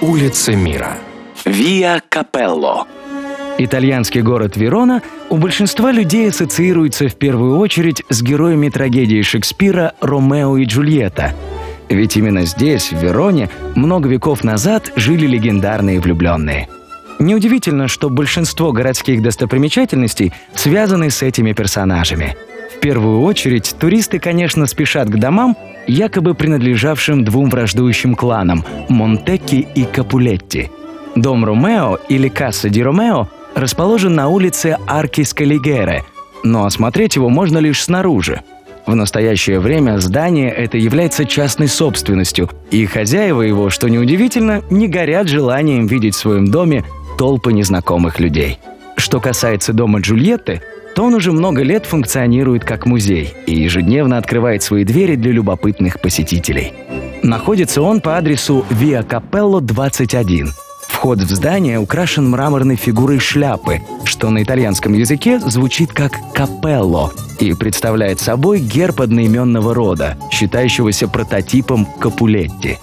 Улицы мира. Виа Капелло. Итальянский город Верона у большинства людей ассоциируется в первую очередь с героями трагедии Шекспира «Ромео и Джульетта». Ведь именно здесь, в Вероне, много веков назад жили легендарные влюбленные. Неудивительно, что большинство городских достопримечательностей связаны с этими персонажами. В первую очередь, туристы, конечно, спешат к домам, якобы принадлежавшим двум враждующим кланам – Монтекки и Капулетти. Дом Ромео или Касса ди Ромео расположен на улице Арки Скалигере, но осмотреть его можно лишь снаружи. В настоящее время здание это является частной собственностью, и хозяева его, что неудивительно, не горят желанием видеть в своем доме толпы незнакомых людей. Что касается дома Джульетты, то он уже много лет функционирует как музей и ежедневно открывает свои двери для любопытных посетителей. Находится он по адресу Виа Капелло 21. Вход в здание украшен мраморной фигурой шляпы, что на итальянском языке звучит как «капелло» и представляет собой герб одноименного рода, считающегося прототипом Капулетти.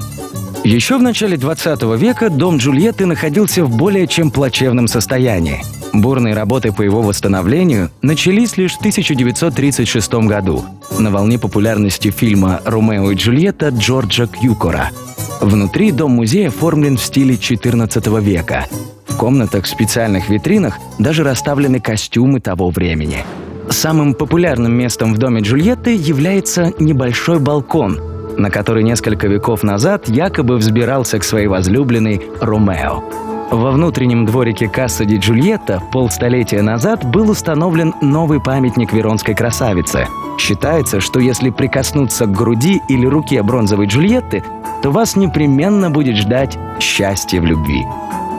Еще в начале 20 века дом Джульетты находился в более чем плачевном состоянии. Бурные работы по его восстановлению начались лишь в 1936 году на волне популярности фильма «Ромео и Джульетта» Джорджа Кьюкора – Внутри дом-музей оформлен в стиле XIV века. В комнатах в специальных витринах даже расставлены костюмы того времени. Самым популярным местом в доме Джульетты является небольшой балкон, на который несколько веков назад якобы взбирался к своей возлюбленной Ромео. Во внутреннем дворике Касса ди Джульетта полстолетия назад был установлен новый памятник веронской красавице. Считается, что если прикоснуться к груди или руке бронзовой Джульетты, то вас непременно будет ждать счастье в любви.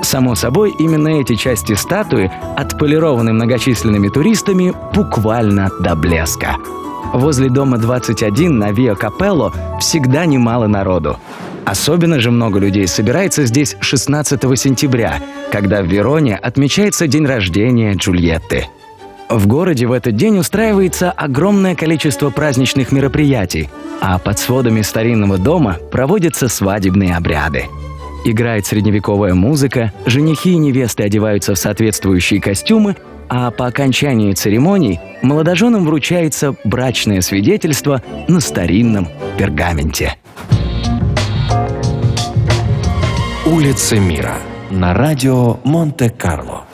Само собой, именно эти части статуи отполированы многочисленными туристами буквально до блеска. Возле дома 21 на Виа Капелло всегда немало народу. Особенно же много людей собирается здесь 16 сентября, когда в Вероне отмечается день рождения Джульетты. В городе в этот день устраивается огромное количество праздничных мероприятий, а под сводами старинного дома проводятся свадебные обряды. Играет средневековая музыка, женихи и невесты одеваются в соответствующие костюмы, а по окончании церемоний молодоженам вручается брачное свидетельство на старинном пергаменте. Улицы мира. На радио Монте-Карло.